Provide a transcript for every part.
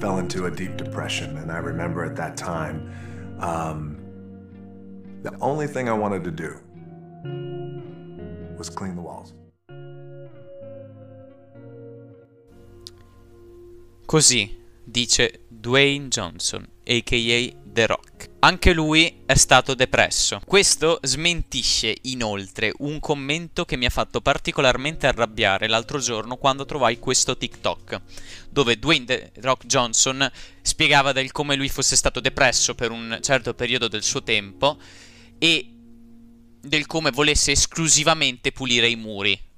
fell into a deep depression. And I remember at that time, um, the only thing I wanted to do was clean the walls. Così dice Dwayne Johnson, a.k.a. The Rock. Anche lui è stato depresso. Questo smentisce inoltre un commento che mi ha fatto particolarmente arrabbiare l'altro giorno quando trovai questo TikTok, dove Dwayne The Rock Johnson spiegava del come lui fosse stato depresso per un certo periodo del suo tempo e del come volesse esclusivamente pulire i muri.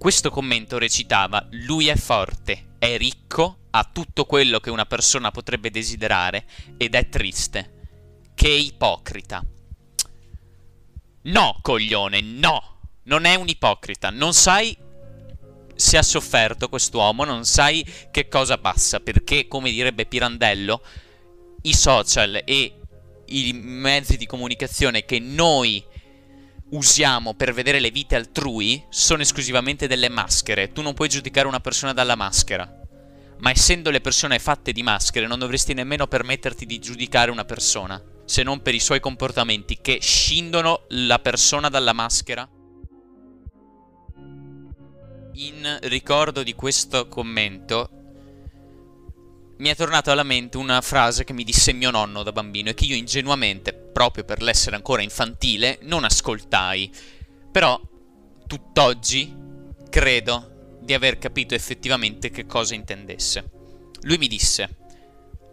Questo commento recitava: Lui è forte, è ricco, ha tutto quello che una persona potrebbe desiderare ed è triste. Che ipocrita. No, coglione, no! Non è un ipocrita, non sai se ha sofferto quest'uomo, non sai che cosa passa, perché, come direbbe Pirandello, i social e i mezzi di comunicazione che noi usiamo per vedere le vite altrui sono esclusivamente delle maschere. Tu non puoi giudicare una persona dalla maschera. Ma essendo le persone fatte di maschere, non dovresti nemmeno permetterti di giudicare una persona, se non per i suoi comportamenti che scindono la persona dalla maschera. In ricordo di questo commento, mi è tornata alla mente una frase che mi disse mio nonno da bambino e che io ingenuamente, proprio per l'essere ancora infantile, non ascoltai. Però, tutt'oggi, credo di aver capito effettivamente che cosa intendesse. Lui mi disse,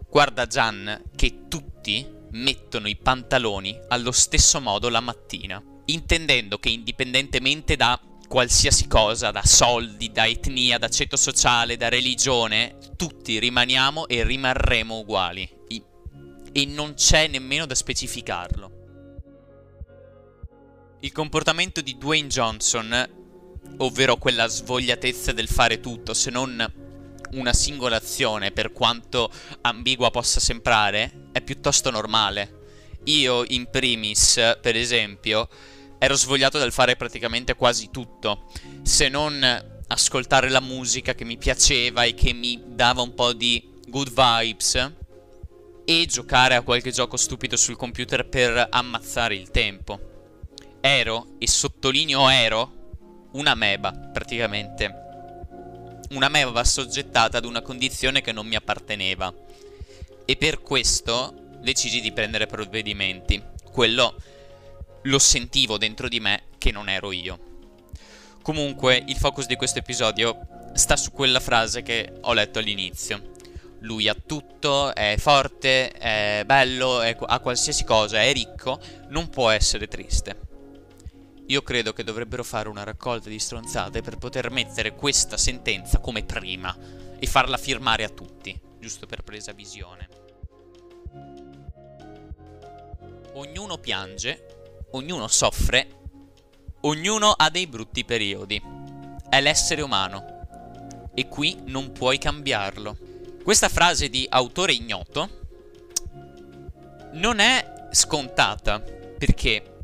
guarda Gian, che tutti mettono i pantaloni allo stesso modo la mattina, intendendo che indipendentemente da qualsiasi cosa, da soldi, da etnia, da ceto sociale, da religione, tutti rimaniamo e rimarremo uguali. E non c'è nemmeno da specificarlo. Il comportamento di Dwayne Johnson, ovvero quella svogliatezza del fare tutto, se non una singola azione, per quanto ambigua possa sembrare, è piuttosto normale. Io, in primis, per esempio, ero svogliato dal fare praticamente quasi tutto, se non ascoltare la musica che mi piaceva e che mi dava un po' di good vibes e giocare a qualche gioco stupido sul computer per ammazzare il tempo. Ero, e sottolineo ero, una meba, praticamente. Una meba assoggettata ad una condizione che non mi apparteneva. E per questo decisi di prendere provvedimenti. Quello lo sentivo dentro di me che non ero io. Comunque, il focus di questo episodio sta su quella frase che ho letto all'inizio. Lui ha tutto, è forte, è bello, è, ha qualsiasi cosa, è ricco, non può essere triste. Io credo che dovrebbero fare una raccolta di stronzate per poter mettere questa sentenza come prima e farla firmare a tutti, giusto per presa visione. Ognuno piange ognuno soffre, ognuno ha dei brutti periodi. È l'essere umano. E qui non puoi cambiarlo. Questa frase di autore ignoto non è scontata perché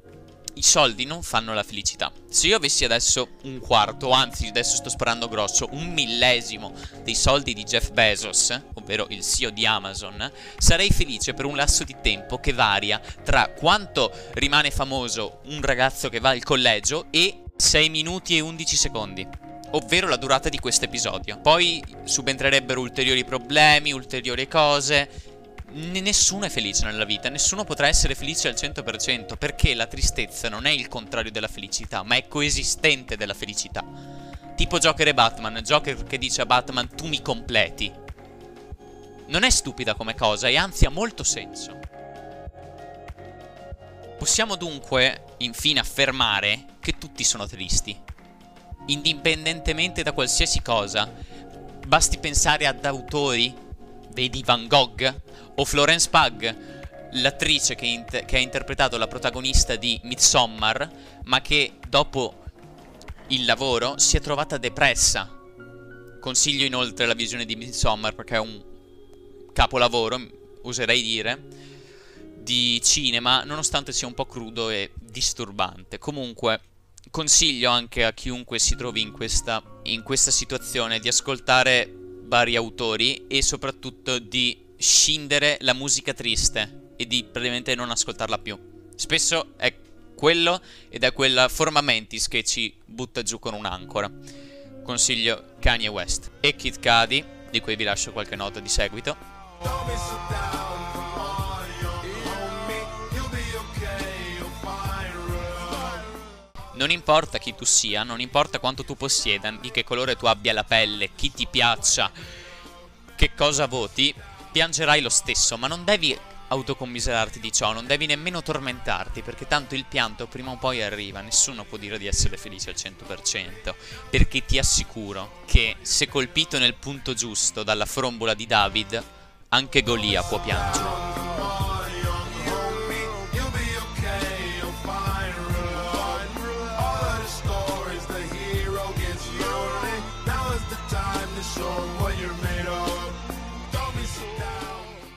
i soldi non fanno la felicità. Se io avessi adesso un quarto, anzi adesso sto sparando grosso, un millesimo dei soldi di Jeff Bezos, ovvero il CEO di Amazon, sarei felice per un lasso di tempo che varia tra quanto rimane famoso un ragazzo che va al collegio e 6 minuti e 11 secondi ovvero la durata di questo episodio. Poi subentrerebbero ulteriori problemi, ulteriori cose nessuno è felice nella vita, nessuno potrà essere felice al 100% perché la tristezza non è il contrario della felicità, ma è coesistente della felicità. Tipo Joker e Batman, Joker che dice a Batman tu mi completi. Non è stupida come cosa e anzi ha molto senso. Possiamo dunque, infine, affermare che tutti sono tristi. Indipendentemente da qualsiasi cosa. Basti pensare ad autori, vedi Van Gogh, o Florence Pug, l'attrice che, che, ha interpretato la protagonista di Midsommar, ma che dopo il lavoro si è trovata depressa. Consiglio inoltre la visione di Midsommar perché è un capolavoro, oserei dire, di cinema, nonostante sia un po' crudo e disturbante. Comunque, consiglio anche a chiunque si trovi in questa, in questa situazione di ascoltare vari autori e soprattutto di scindere la musica triste e di praticamente non ascoltarla più. Spesso è quello ed è quella forma mentis che ci butta giù con un'ancora. Consiglio Kanye West e Kid Cudi, di cui vi lascio qualche nota di seguito. Non importa chi tu sia, non importa quanto tu possieda, di che colore tu abbia la pelle, chi ti piaccia, che cosa voti, piangerai lo stesso, ma non devi autocommiserarti di ciò, non devi nemmeno tormentarti, perché tanto il pianto prima o poi arriva, nessuno può dire di essere felice al 100%, perché ti assicuro che se colpito nel punto giusto dalla frombola di David, anche Golia può piangere. your man.